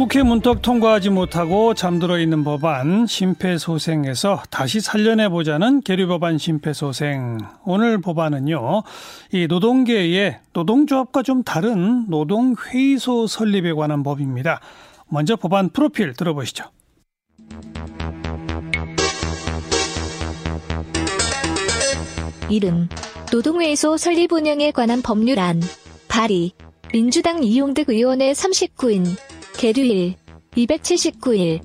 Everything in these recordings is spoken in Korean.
국회 문턱 통과하지 못하고 잠들어 있는 법안 심폐소생에서 다시 살려내 보자는 계류법안 심폐소생. 오늘 법안은요, 이 노동계의 노동조합과 좀 다른 노동회의소 설립에 관한 법입니다. 먼저 법안 프로필 들어보시죠. 이름 노동회의소 설립 운영에 관한 법률안 발의 민주당 이용득 의원의 39인 계류일 279일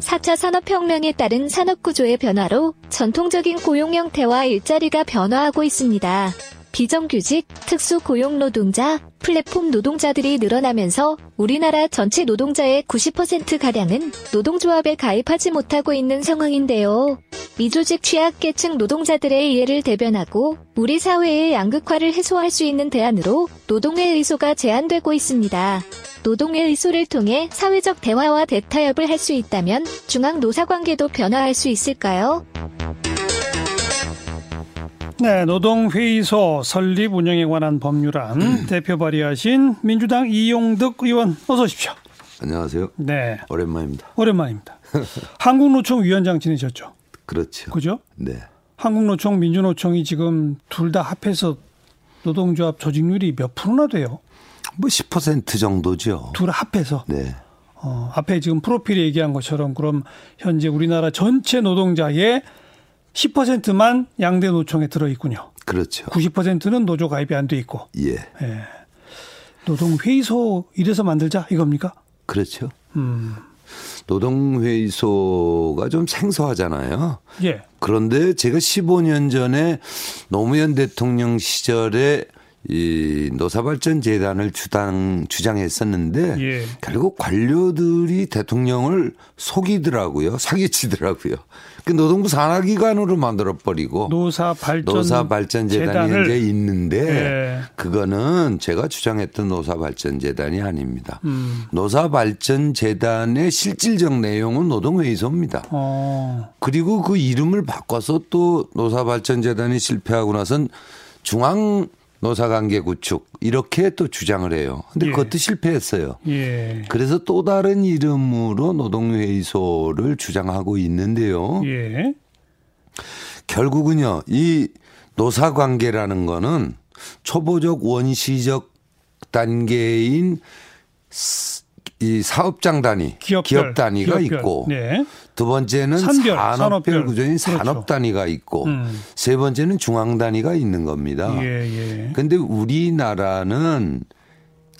4차 산업혁명에 따른 산업구조의 변화로 전통적인 고용 형태와 일자리가 변화하고 있습니다. 비정규직, 특수고용노동자, 플랫폼 노동자들이 늘어나면서 우리나라 전체 노동자의 90%가량은 노동조합에 가입하지 못하고 있는 상황인데요. 미조직 취약계층 노동자들의 이해를 대변하고 우리 사회의 양극화를 해소할 수 있는 대안으로 노동의 의소가 제안되고 있습니다. 노동의 의소를 통해 사회적 대화와 대타협을 할 수 있다면 중앙 노사관계도 변화할 수 있을까요? 네, 노동회의소 설립 운영에 관한 법률안 대표 발의하신 민주당 이용득 의원 어서 오십시오. 안녕하세요. 네, 오랜만입니다. 오랜만입니다. 한국노총 위원장 지내셨죠? 그렇죠. 그죠? 네. 한국노총, 민주노총이 지금 둘 다 합해서 노동조합 조직률이 몇 프로나 돼요? 뭐 10% 정도죠. 둘 합해서. 네. 어, 앞에 지금 프로필에 얘기한 것처럼 그럼 현재 우리나라 전체 노동자의 10%만 양대 노총에 들어 있군요. 그렇죠. 90%는 노조 가입이 안 돼 있고. 예. 예. 노동회의소 이래서 만들자 이겁니까? 그렇죠. 음. 노동회의소가 좀 생소하잖아요. 예. 그런데 제가 15년 전에 노무현 대통령 시절에 이 노사발전 재단을 주당 주장했었는데 예. 결국 관료들이 대통령을 속이더라고요. 사기치더라고요. 그 노동부 산하기관으로 만들어 버리고 노사 발전 노사 발전 재단이 이제 있는데 예. 그거는 제가 주장했던 노사 발전 재단이 아닙니다. 음. 노사 발전 재단의 실질적 내용은 노동회의소입니다. 어. 그리고 그 이름을 바꿔서 또 노사 발전 재단이 실패하고 나선 중앙 노사관계 구축 이렇게 또 주장을 해요. 근데 예. 그것도 실패했어요. 예. 그래서 또 다른 이름으로 노동회의소를 주장하고 있는데요. 예. 결국은요, 이 노사관계라는 거는 초보적 원시적 단계인 이 사업장 단위, 기업별, 기업 단위가 기업별. 있고 네. 두 번째는 산별, 산업별, 산업별. 구조인 그렇죠. 산업 단위가 있고 음. 세 번째는 중앙 단위가 있는 겁니다. 예, 예. 근데 우리나라는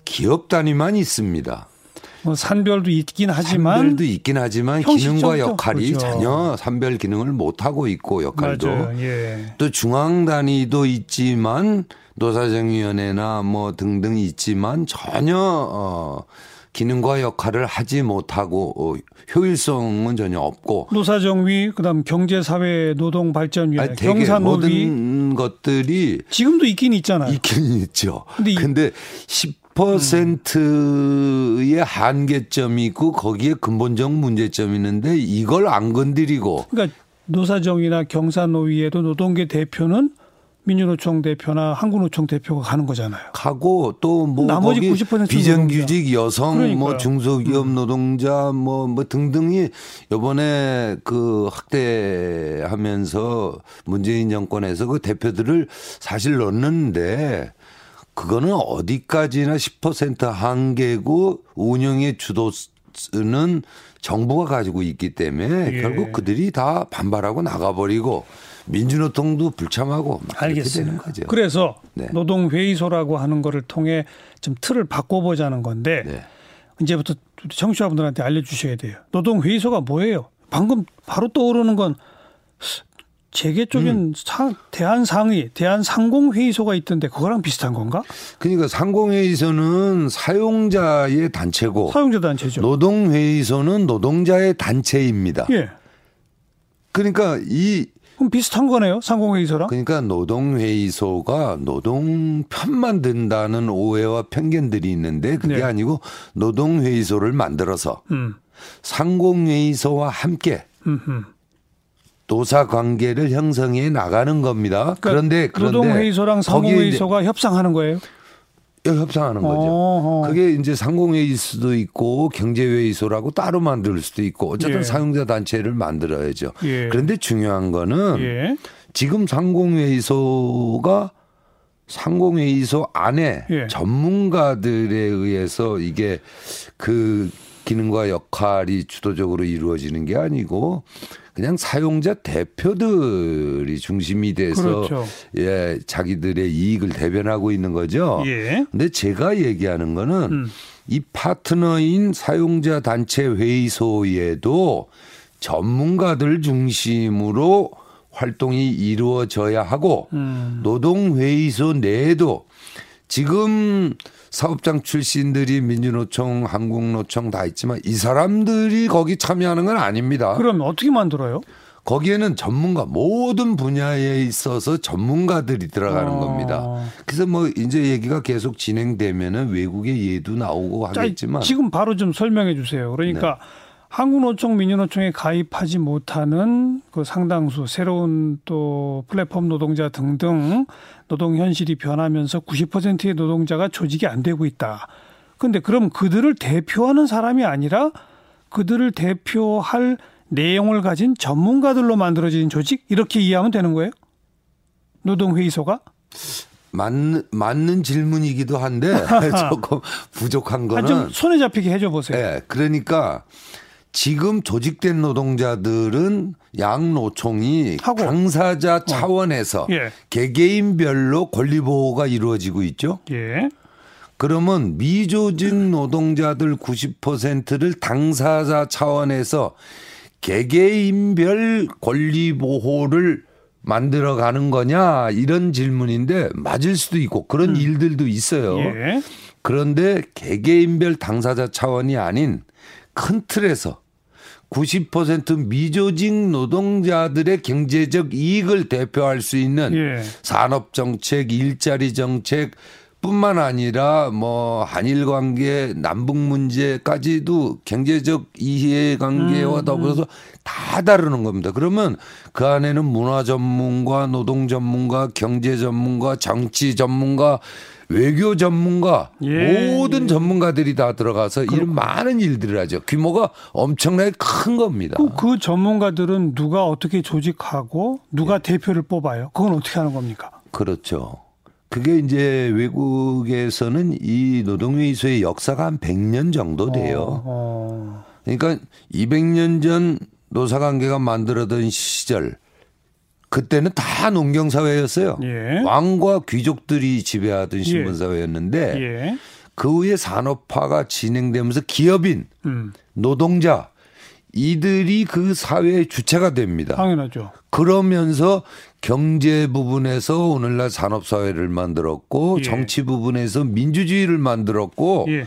기업 단위만 있습니다. 뭐 산별도 있긴 하지만 산별도 있긴 하지만 기능과 역할이 그렇죠. 전혀 산별 기능을 못 하고 있고 역할도. 예. 또 중앙 단위도 있지만 노사정위원회나 뭐 등등 있지만 전혀 어 기능과 역할을 하지 못하고 어, 효율성은 전혀 없고 노사정위 그다음 경제사회 노동발전위원회 아니, 되게 경사노위 모든 것들이 지금도 있긴 있잖아요. 있긴 있죠. 근데 이- 근데 10%의 한계점이 있고 거기에 근본적 문제점이 있는데 이걸 안 건드리고 그러니까 노사정위나 경사노위에도 노동계 대표는 민주노총 대표나 한국노총 대표가 가는 거잖아요. 하고 또 뭐 나머지 거기 90% 비정규직 여성 그러니까요. 음. 뭐 중소기업 노동자 뭐뭐 등등이 요번에 그 확대하면서 문재인 정권에서 그 대표들을 사실 넣는데 그거는 어디까지나 10% 한계고 운영의 주도는 정부가 가지고 있기 때문에 예. 결국 그들이 다 반발하고 나가버리고 민주노총도 불참하고 알겠어요. 거죠. 그래서 네. 노동회의소라고 하는 거를 통해 좀 틀을 바꿔보자는 건데 네. 이제부터 청취자분들한테 알려주셔야 돼요. 노동회의소가 뭐예요? 방금 바로 떠오르는 건 재계 쪽엔 음. 상, 대한상의, 대한 상공회의소가 있던데 그거랑 비슷한 건가? 그러니까 상공회의소는 사용자의 단체고 사용자 단체죠. 노동회의소는 노동자의 단체입니다. 예. 그러니까 이 그럼 비슷한 거네요. 상공회의소랑. 그러니까 노동회의소가 노동 편만 든다는 오해와 편견들이 있는데 그게 네. 아니고 노동회의소를 만들어서 음. 상공회의소와 함께 음흠. 노사 관계를 형성해 나가는 겁니다. 그러니까 그런데 그런데 노동회의소랑 상공회의소가 협상하는 거예요. 협상하는 거죠. 어허. 그게 이제 상공회의 수도 있고 경제회의소라고 따로 만들 수도 있고 어쨌든 예. 사용자 단체를 만들어야죠. 예. 그런데 중요한 거는 예. 지금 상공회의소가 상공회의소 안에 예. 전문가들에 의해서 이게 그 기능과 역할이 주도적으로 이루어지는 게 아니고 그냥 사용자 대표들이 중심이 돼서 그렇죠. 예 자기들의 이익을 대변하고 있는 거죠. 예. 근데 제가 얘기하는 거는 음. 이 파트너인 사용자 단체 회의소에도 전문가들 중심으로 활동이 이루어져야 하고 음. 노동회의소 내에도 지금 사업장 출신들이 민주노총, 한국노총 다 있지만 이 사람들이 거기 참여하는 건 아닙니다. 그럼 어떻게 만들어요? 거기에는 전문가 모든 분야에 있어서 전문가들이 들어가는 어. 겁니다. 그래서 뭐 이제 얘기가 계속 진행되면은 외국의 예도 나오고 자, 하겠지만 지금 바로 좀 설명해 주세요. 그러니까 네. 한국노총, 민주노총에 가입하지 못하는 그 상당수 새로운 또 플랫폼 노동자 등등 노동 현실이 변하면서 90%의 노동자가 조직이 안 되고 있다. 근데 그럼 그들을 대표하는 사람이 아니라 그들을 대표할 내용을 가진 전문가들로 만들어진 조직 이렇게 이해하면 되는 거예요? 노동회의소가? 맞는 맞는 질문이기도 한데 조금 부족한 아, 좀 거는 손에 잡히게 해줘 보세요. 예, 그러니까 지금 조직된 노동자들은 양노총이 하고. 당사자 차원에서 예. 개개인별로 권리 보호가 이루어지고 있죠. 예. 그러면 미조직 노동자들 90%를 당사자 차원에서 개개인별 권리 보호를 만들어 가는 거냐 이런 질문인데 맞을 수도 있고 그런 일들도 있어요. 예. 그런데 개개인별 당사자 차원이 아닌 큰 틀에서 90% 미조직 노동자들의 경제적 이익을 대표할 수 있는 예. 산업 정책, 일자리 정책 뿐만 아니라 뭐 한일 관계, 남북 문제까지도 경제적 이해 관계와 더불어서 다 다루는 겁니다. 그러면 그 안에는 문화 전문가, 노동 전문가, 경제 전문가, 정치 전문가, 외교 전문가 예, 모든 전문가들이 다 들어가서 이런 많은 일들을 하죠. 규모가 엄청나게 큰 겁니다. 그, 그 전문가들은 누가 어떻게 조직하고 누가 대표를 뽑아요? 그건 어떻게 하는 겁니까? 그렇죠. 그게 이제 외국에서는 이 노동회의소의 역사가 한 100년 정도 돼요. 어, 그러니까 200년 전 노사관계가 만들어던 시절 그때는 다 농경 사회였어요. 예. 왕과 귀족들이 지배하던 신분 사회였는데 예. 그 후에 산업화가 진행되면서 기업인, 음, 노동자 이들이 그 사회의 주체가 됩니다. 당연하죠. 그러면서 경제 부분에서 오늘날 산업 사회를 만들었고 예. 정치 부분에서 민주주의를 만들었고 예.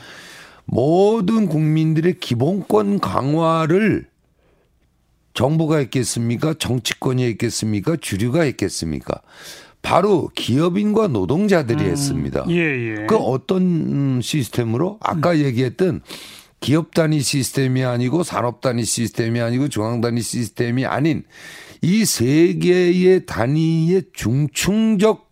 모든 국민들의 기본권 강화를 정부가 했겠습니까? 정치권이 했겠습니까? 주류가 했겠습니까? 바로 기업인과 노동자들이 했습니다. 예, 예. 그 어떤 시스템으로 아까 얘기했던 기업 단위 시스템이 아니고 산업 단위 시스템이 아니고 중앙 단위 시스템이 아닌 이 세 개의 단위의 중충적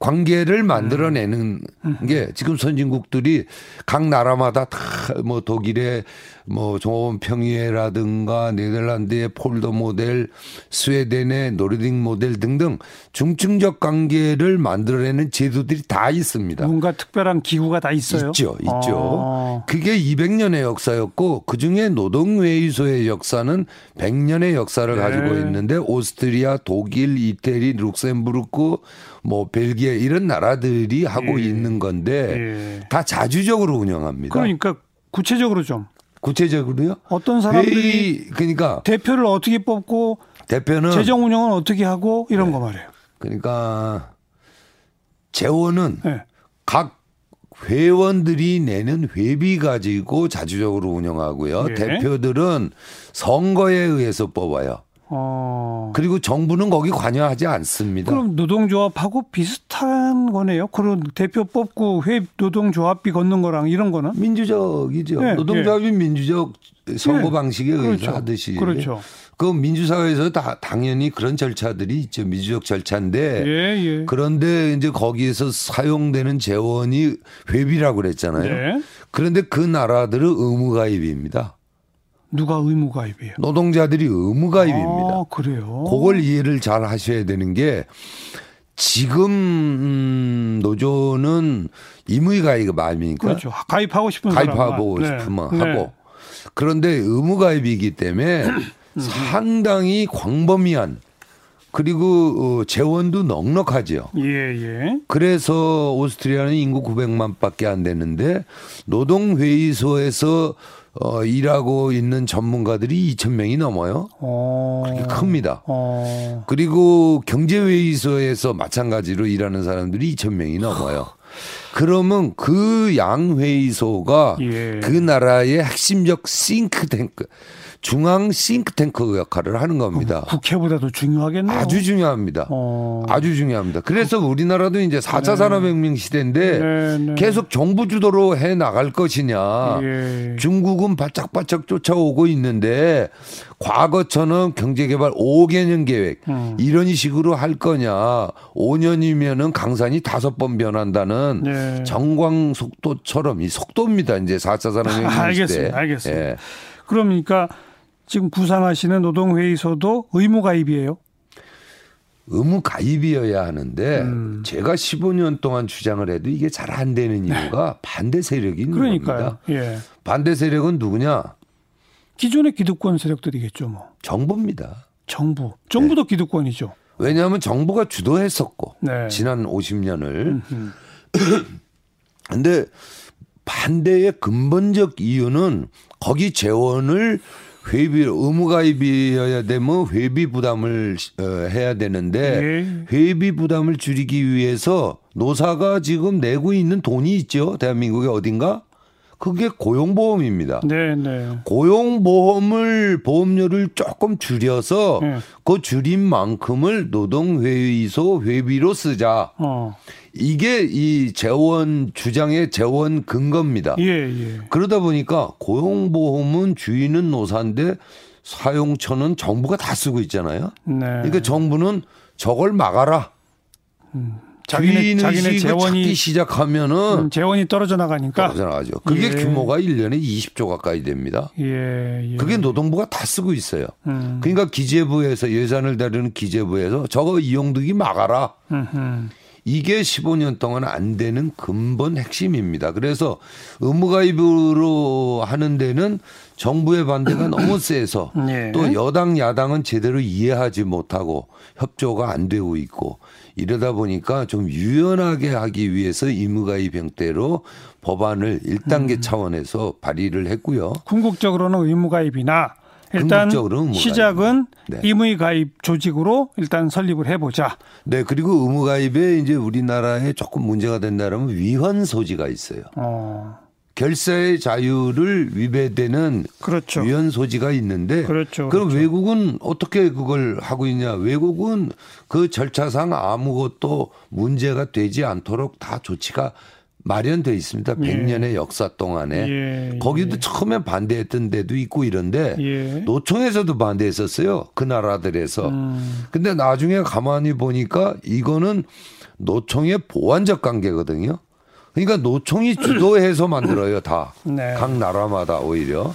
관계를 만들어내는 게 지금 선진국들이 각 나라마다 다 뭐 독일의 뭐 좋은 평의회라든가 네덜란드의 폴더 모델, 스웨덴의 노르딕 모델 등등 중충적 관계를 만들어내는 제도들이 다 있습니다. 뭔가 특별한 기구가 다 있어요. 있죠, 있죠. 어. 그게 200년의 역사였고 그 중에 노동회의소의 역사는 100년의 역사를 네. 가지고 있는데 오스트리아, 독일, 이태리, 룩셈부르크, 뭐 벨기에 이런 나라들이 하고 예. 있는 건데 예. 다 자주적으로 운영합니다. 그러니까 구체적으로 좀 구체적으로요? 어떤 사람들이 그러니까 대표를 어떻게 뽑고 대표는 재정 운영은 어떻게 하고 이런 네. 거 말이에요. 그러니까 재원은 예. 각 회원들이 내는 회비 가지고 자주적으로 운영하고요. 예. 대표들은 선거에 의해서 뽑아요. 어. 그리고 정부는 거기 관여하지 않습니다. 그럼 노동조합하고 비슷한 거네요. 그런 대표 뽑고 회 노동조합비 걷는 거랑 이런 거는 민주적이죠. 예, 노동조합이 민주적 선거 예. 방식에 의해서 그렇죠. 하듯이. 그렇죠. 그 민주사회에서 다 당연히 그런 절차들이 있죠. 민주적 절차인데 예, 예. 그런데 이제 거기에서 사용되는 재원이 회비라고 그랬잖아요. 네. 그런데 그 나라들은 의무가입입니다. 누가 의무 가입이에요? 노동자들이 의무 가입입니다. 아, 그래요. 그걸 이해를 잘 하셔야 되는 게 지금 음, 노조는 임의 가입 아닙니까? 그렇죠. 가입하고 싶은 가입하고 사람만. 싶으면 네. 하고 그런데 의무 가입이기 때문에 상당히 광범위한 그리고 어, 재원도 넉넉하지요. 네. 예, 예. 그래서 오스트리아는 인구 900만밖에 안 되는데 노동 회의소에서 어, 일하고 있는 전문가들이 2천 명이 넘어요. 어. 그게 큽니다. 어. 그리고 경제회의소에서 마찬가지로 일하는 사람들이 2천 명이 넘어요. 그러면 그 양회의소가 예. 그 나라의 핵심적 싱크탱크, 중앙 싱크탱크 역할을 하는 겁니다. 국회보다도 중요하겠네요. 아주 중요합니다. 어. 아주 중요합니다. 그래서 우리나라도 이제 4차 산업혁명 시대인데 네, 네. 계속 정부 주도로 해 나갈 것이냐. 예. 중국은 바짝바짝 쫓아오고 있는데 과거처럼 경제개발 5개년 계획 음. 이런 식으로 할 거냐 5년이면은 강산이 다섯 번 변한다는 네. 정광 속도처럼 이 속도입니다 이제 4차 산업혁명 알겠습니다. 시대 알겠습니다. 예. 그러니까 지금 구상하시는 노동회의소도 의무 가입이에요. 의무 가입이어야 하는데 음. 제가 15년 동안 주장을 해도 이게 잘 안 되는 이유가 반대 세력이 있는 네. 그러니까요. 겁니다. 예. 반대 세력은 누구냐? 기존의 기득권 세력들이겠죠, 뭐. 정부입니다. 정부. 정부도 기득권이죠. 왜냐하면 정부가 주도했었고 네. 지난 50년을 음. 근데 반대의 근본적 이유는 거기 재원을 회비 의무가입이어야 되면 회비 부담을 어, 해야 되는데 예. 회비 부담을 줄이기 위해서 노사가 지금 내고 있는 돈이 있죠 대한민국에 어딘가 그게 고용보험입니다. 네, 네. 고용보험을 보험료를 조금 줄여서 네. 그 줄인 만큼을 노동회의소 회비로 쓰자. 어. 이게 이 재원 주장의 재원 근거입니다. 예, 예. 그러다 보니까 고용보험은 주인은 노사인데 사용처는 정부가 다 쓰고 있잖아요. 네. 그러니까 정부는 저걸 막아라. 자기네 자기네 재원이 시작하면은 음, 재원이 떨어져 나가니까 떨어져 나가죠. 그게 예. 규모가 1년에 20조 가까이 됩니다. 예, 예. 그게 노동부가 다 쓰고 있어요. 음. 그러니까 기재부에서 예산을 다루는 기재부에서 저거 이용득이 막아라. 음흠. 이게 15년 동안 안 되는 근본 핵심입니다. 그래서 의무가입으로 하는 데는 정부의 반대가 너무 세서 예. 또 여당 야당은 제대로 이해하지 못하고 협조가 안 되고 있고 이러다 보니까 좀 유연하게 하기 위해서 의무가입 형태로 법안을 1단계 음. 차원에서 발의를 했고요. 궁극적으로는 의무가입이나 일단 의무가입. 시작은 네. 임의가입 조직으로 일단 설립을 해보자. 네, 그리고 의무가입에 이제 우리나라에 조금 문제가 된다면 위헌 소지가 있어요. 어, 결사의 자유를 위배되는 그렇죠. 위헌 소지가 있는데 그렇죠, 그럼 그렇죠. 외국은 어떻게 그걸 하고 있냐? 외국은 그 절차상 아무것도 문제가 되지 않도록 다 조치가 마련돼 있습니다. 100년의 역사 동안에 예, 거기도 처음에 반대했던 데도 있고 이런데 예. 노총에서도 반대했었어요. 그 나라들에서. 음, 근데 나중에 가만히 보니까 이거는 노총의 보완적 관계거든요. 그러니까 노총이 주도해서 만들어요, 다. 네. 각 나라마다 오히려.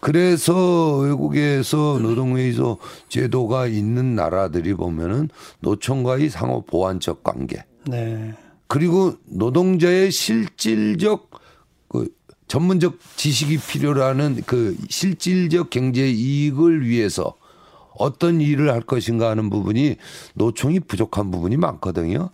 그래서 외국에서 노동회의소 제도가 있는 나라들이 보면은 노총과의 상호 보완적 관계. 네. 그리고 노동자의 실질적 그 전문적 지식이 필요라는 그 실질적 경제 이익을 위해서 어떤 일을 할 것인가 하는 부분이 노총이 부족한 부분이 많거든요.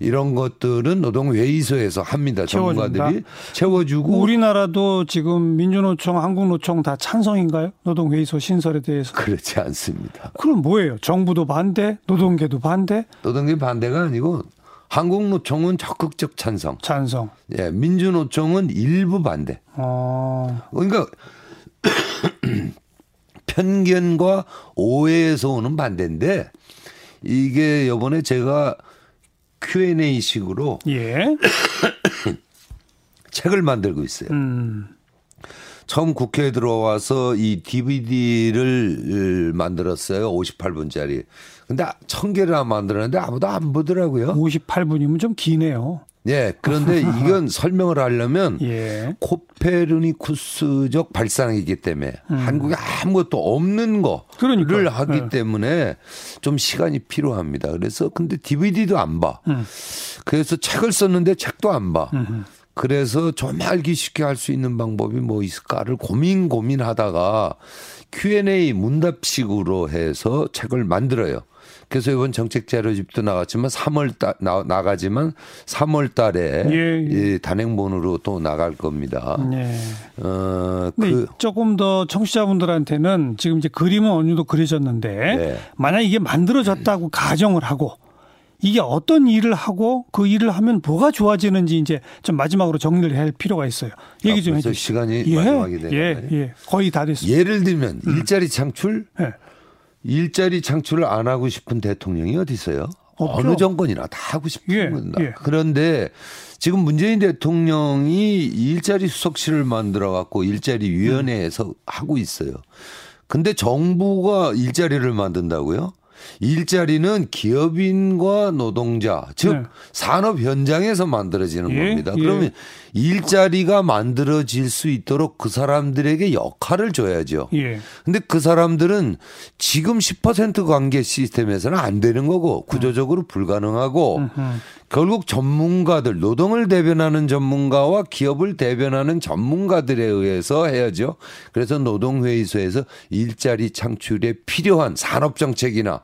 이런 것들은 노동회의소에서 합니다. 전문가들이 채워준다? 채워주고 우리나라도 지금 민주노총, 한국노총 다 찬성인가요? 노동회의소 신설에 대해서. 그렇지 않습니다. 그럼 뭐예요? 정부도 반대, 노동계도 반대, 노동계 반대가 아니고 한국노총은 적극적 찬성, 찬성. 예, 민주노총은 일부 반대. 어, 그러니까 편견과 오해에서 오는 반대인데 이게 요번에 제가 Q&A 식으로 예. 책을 만들고 있어요. 음, 처음 국회에 들어와서 이 DVD를 만들었어요. 58분짜리. 근데 천 개를 만들었는데 아무도 안 보더라고요. 58분이면 좀 기네요. 예. 그런데 이건 설명을 하려면 예. 코페르니쿠스적 발상이기 때문에 음. 한국에 아무것도 없는 거를 그러니까요. 하기 네. 때문에 좀 시간이 필요합니다. 그래서 근데 DVD도 안 봐. 음. 그래서 책을 썼는데 책도 안 봐. 그래서 좀 알기 쉽게 할 수 있는 방법이 뭐 있을까를 고민 고민하다가 Q&A 문답식으로 해서 책을 만들어요. 그래서 이번 정책 자료 집도 나갔지만 3월 달 나, 나가지만 3월 달에 예, 이 단행본으로 또 나갈 겁니다. 네. 어, 그 조금 더 청취자분들한테는 지금 이제 그림은 어느 정도 그려졌는데 네. 만약 이게 만들어졌다고 가정을 하고 이게 어떤 일을 하고 그 일을 하면 뭐가 좋아지는지 이제 좀 마지막으로 정리를 할 필요가 있어요. 얘기 좀 아, 벌써 해주시죠. 시간이 마지막이 되나요? 예, 예, 거의 다 됐습니다. 예를 들면 일자리 창출, 예. 일자리 창출을 안 하고 싶은 대통령이 어디 있어요? 없죠. 어느 정권이나 다 하고 싶은 예, 겁니다. 예. 그런데 지금 문재인 대통령이 일자리 수석실을 만들어 갖고 일자리 위원회에서 하고 있어요. 근데 정부가 일자리를 만든다고요? 일자리는 기업인과 노동자, 즉 네. 산업 현장에서 만들어지는 예, 겁니다. 예. 그러면 일자리가 만들어질 수 있도록 그 사람들에게 역할을 줘야죠. 예. 근데 그 사람들은 지금 10% 관계 시스템에서는 안 되는 거고 구조적으로 불가능하고 결국 전문가들 노동을 대변하는 전문가와 기업을 대변하는 전문가들에 의해서 해야죠. 그래서 노동회의소에서 일자리 창출에 필요한 산업 정책이나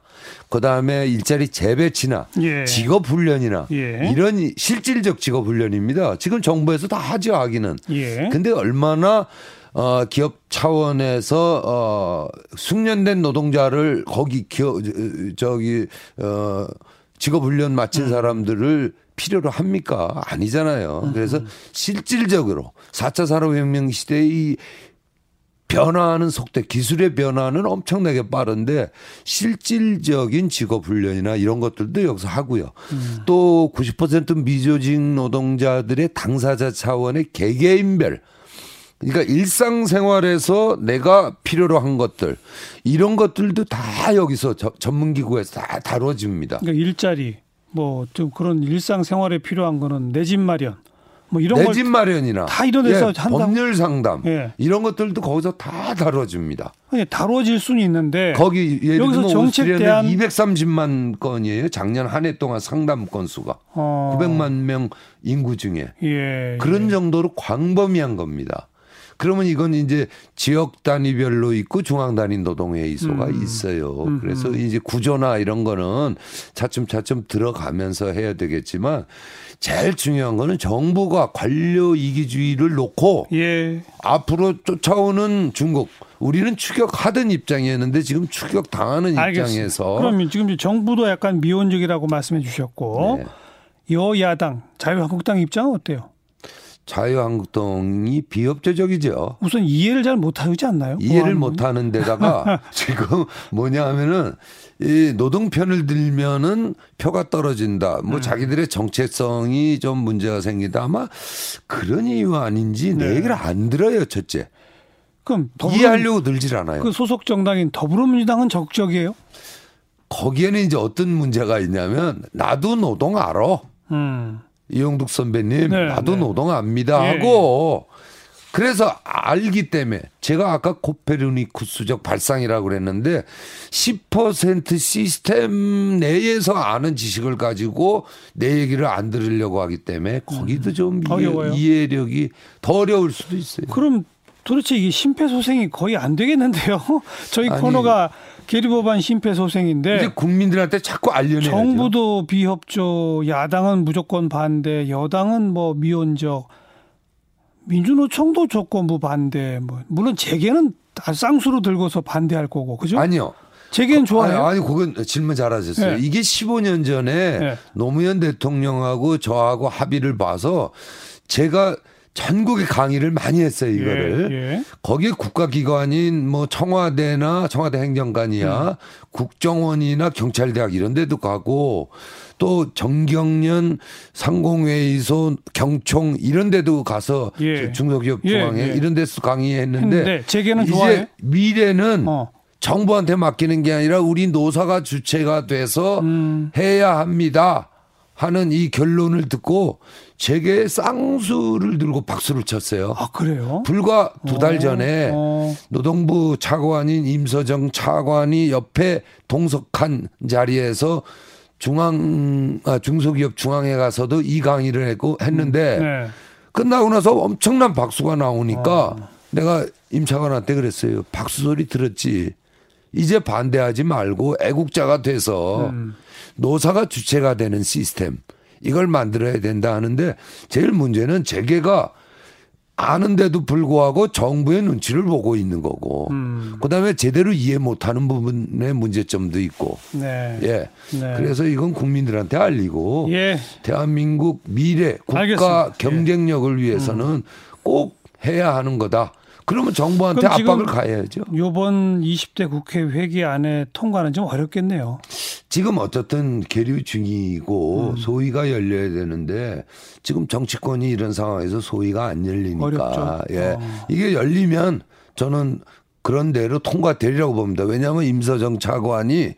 그다음에 일자리 재배치나 예. 직업 훈련이나 예. 이런 실질적 직업 훈련입니다. 지금 정부에서 다 하죠 하기는. 예. 근데 얼마나 어 기업 차원에서 어 숙련된 노동자를 거기 기업 저기 어 직업 훈련 마친 음. 사람들을 필요로 합니까? 아니잖아요. 음. 그래서 실질적으로 4차 산업혁명 시대의 변화하는 속도, 기술의 변화는 엄청나게 빠른데 실질적인 직업 훈련이나 이런 것들도 여기서 하고요. 음. 또90% 미조직 노동자들의 당사자 차원의 개개인별 그러니까 일상생활에서 내가 필요로 한 것들 이런 것들도 다 여기서 저- 전문기구에서 다 다뤄집니다. 그러니까 일자리 뭐 좀 그런 일상 생활에 필요한 거는 내 집 마련 뭐 이런 내걸집 마련이나 다 이런 데서 예, 한다고? 법률 상담 예. 이런 것들도 거기서 다 다뤄집니다. 아니, 다뤄질 수는 있는데 거기 예를 여기서 들면 정책 대안 230만 건이에요. 작년 한 해 동안 상담 건수가 어, 900만 명 인구 중에 예, 그런 정도로 광범위한 겁니다. 그러면 이건 이제 지역 단위별로 있고 중앙 단위 노동회의소가 음. 있어요. 그래서 이제 구조나 이런 거는 차츰차츰 들어가면서 해야 되겠지만 제일 중요한 거는 정부가 관료 이기주의를 놓고 예, 앞으로 쫓아오는 중국 우리는 추격하던 입장이었는데 지금 추격 당하는. 입장에서 그러면 지금 정부도 약간 미온적이라고 말씀해 주셨고 네. 여야당 자유한국당 입장은 어때요? 자유한국당이 비협조적이죠. 우선 이해를 잘 못하지 않나요? 이해를 뭐못 하는 데다가 지금 뭐냐 하면은 이 노동 편을 들면은 표가 떨어진다. 음. 뭐 자기들의 정체성이 좀 문제가 생긴다. 아마 그런 이유 아닌지 내 네. 얘기를 안 들어요, 첫째. 그럼 더불어 이해하려고 들질 않아요. 그 소속 정당인 더불어민주당은 적극적이에요. 거기에는 이제 어떤 문제가 있냐면 나도 노동 알아. 음. 이용득 선배님, 네, 나도 네. 노동 압니다 예, 하고 그래서 알기 때문에 제가 아까 코페르니쿠스적 발상이라고 그랬는데 10% 시스템 내에서 아는 지식을 가지고 내 얘기를 안 들으려고 하기 때문에 거기도 좀 이해, 어려워요. 이해력이 더 어려울 수도 있어요. 그럼 도대체 이게 심폐소생이 거의 안 되겠는데요? 저희 아니, 코너가 계류법안 심폐소생인데 이제 국민들한테 자꾸 알려내야죠. 정부도 비협조, 야당은 무조건 반대, 여당은 뭐 미온적, 민주노총도 조건부 반대. 뭐 물론 재계는 다 쌍수로 들고서 반대할 거고, 그죠? 아니요. 재계는 좋아요. 아니, 아니, 그건 질문 잘하셨어요. 네. 이게 15년 전에 네. 노무현 대통령하고 저하고 합의를 봐서 제가 전국에 강의를 많이 했어요, 이거를. 예, 예. 거기에 국가기관인 뭐 청와대나 청와대 행정관이야, 음. 국정원이나 경찰대학 이런 데도 가고 또 정경련 상공회의소 경총 이런 데도 가서 예. 중소기업 예, 중앙회 예. 이런 데서 강의했는데 했는데 재계는 이제 좋아해요? 미래는 어. 정부한테 맡기는 게 아니라 우리 노사가 주체가 돼서 음. 해야 합니다. 하는 이 결론을 듣고 제게 쌍수를 들고 박수를 쳤어요. 아 그래요? 불과 두 달 전에 어. 노동부 차관인 임서정 차관이 옆에 동석한 자리에서 중앙 아, 중소기업 중앙에 가서도 이 강의를 했고 했는데 네. 끝나고 나서 엄청난 박수가 나오니까 아. 내가 임 차관한테 그랬어요. 박수 소리 들었지. 이제 반대하지 말고 애국자가 돼서 음. 노사가 주체가 되는 시스템 이걸 만들어야 된다 하는데 제일 문제는 재계가 아는데도 불구하고 정부의 눈치를 보고 있는 거고 음. 그다음에 제대로 이해 못하는 부분의 문제점도 있고 네. 예 네. 그래서 이건 국민들한테 알리고 예. 대한민국 미래 국가 알겠습니다. 예. 음. 경쟁력을 위해서는 꼭 해야 하는 거다. 그러면 정부한테 압박을 가해야죠. 요번 20대 국회 회기 안에 통과는 좀 어렵겠네요. 지금 어쨌든 계류 중이고 음. 소위가 열려야 되는데 지금 정치권이 이런 상황에서 소위가 안 열리니까 어렵죠. 예 어. 이게 열리면 저는 그런 대로 통과되리라고 봅니다. 왜냐하면 임서정 차관이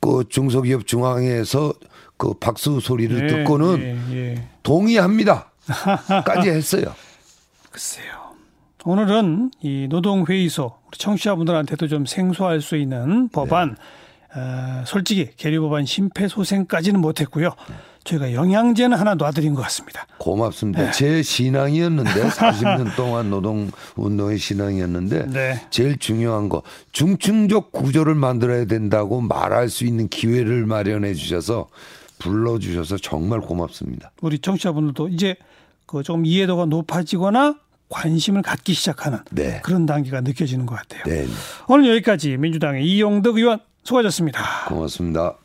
그 중소기업 중앙회에서 그 박수 소리를 예, 듣고는 예, 예. 동의합니다까지 했어요. 글쎄요. 오늘은 이 노동회의소 우리 청취자분들한테도 좀 생소할 수 있는 법안 어, 솔직히 계류 법안 심폐소생까지는 못했고요. 저희가 영양제는 하나 놔드린 것 같습니다. 고맙습니다. 제 신앙이었는데 40년 동안 노동 운동의 신앙이었는데 네. 제일 중요한 거 중층적 구조를 만들어야 된다고 말할 수 있는 기회를 마련해 주셔서 불러 주셔서 정말 고맙습니다. 우리 청취자분들도 이제 그좀 이해도가 높아지거나 관심을 갖기 시작하는 네. 그런 단계가 느껴지는 것 같아요. 네. 오늘 여기까지 민주당의 이용덕 의원 수고하셨습니다. 고맙습니다.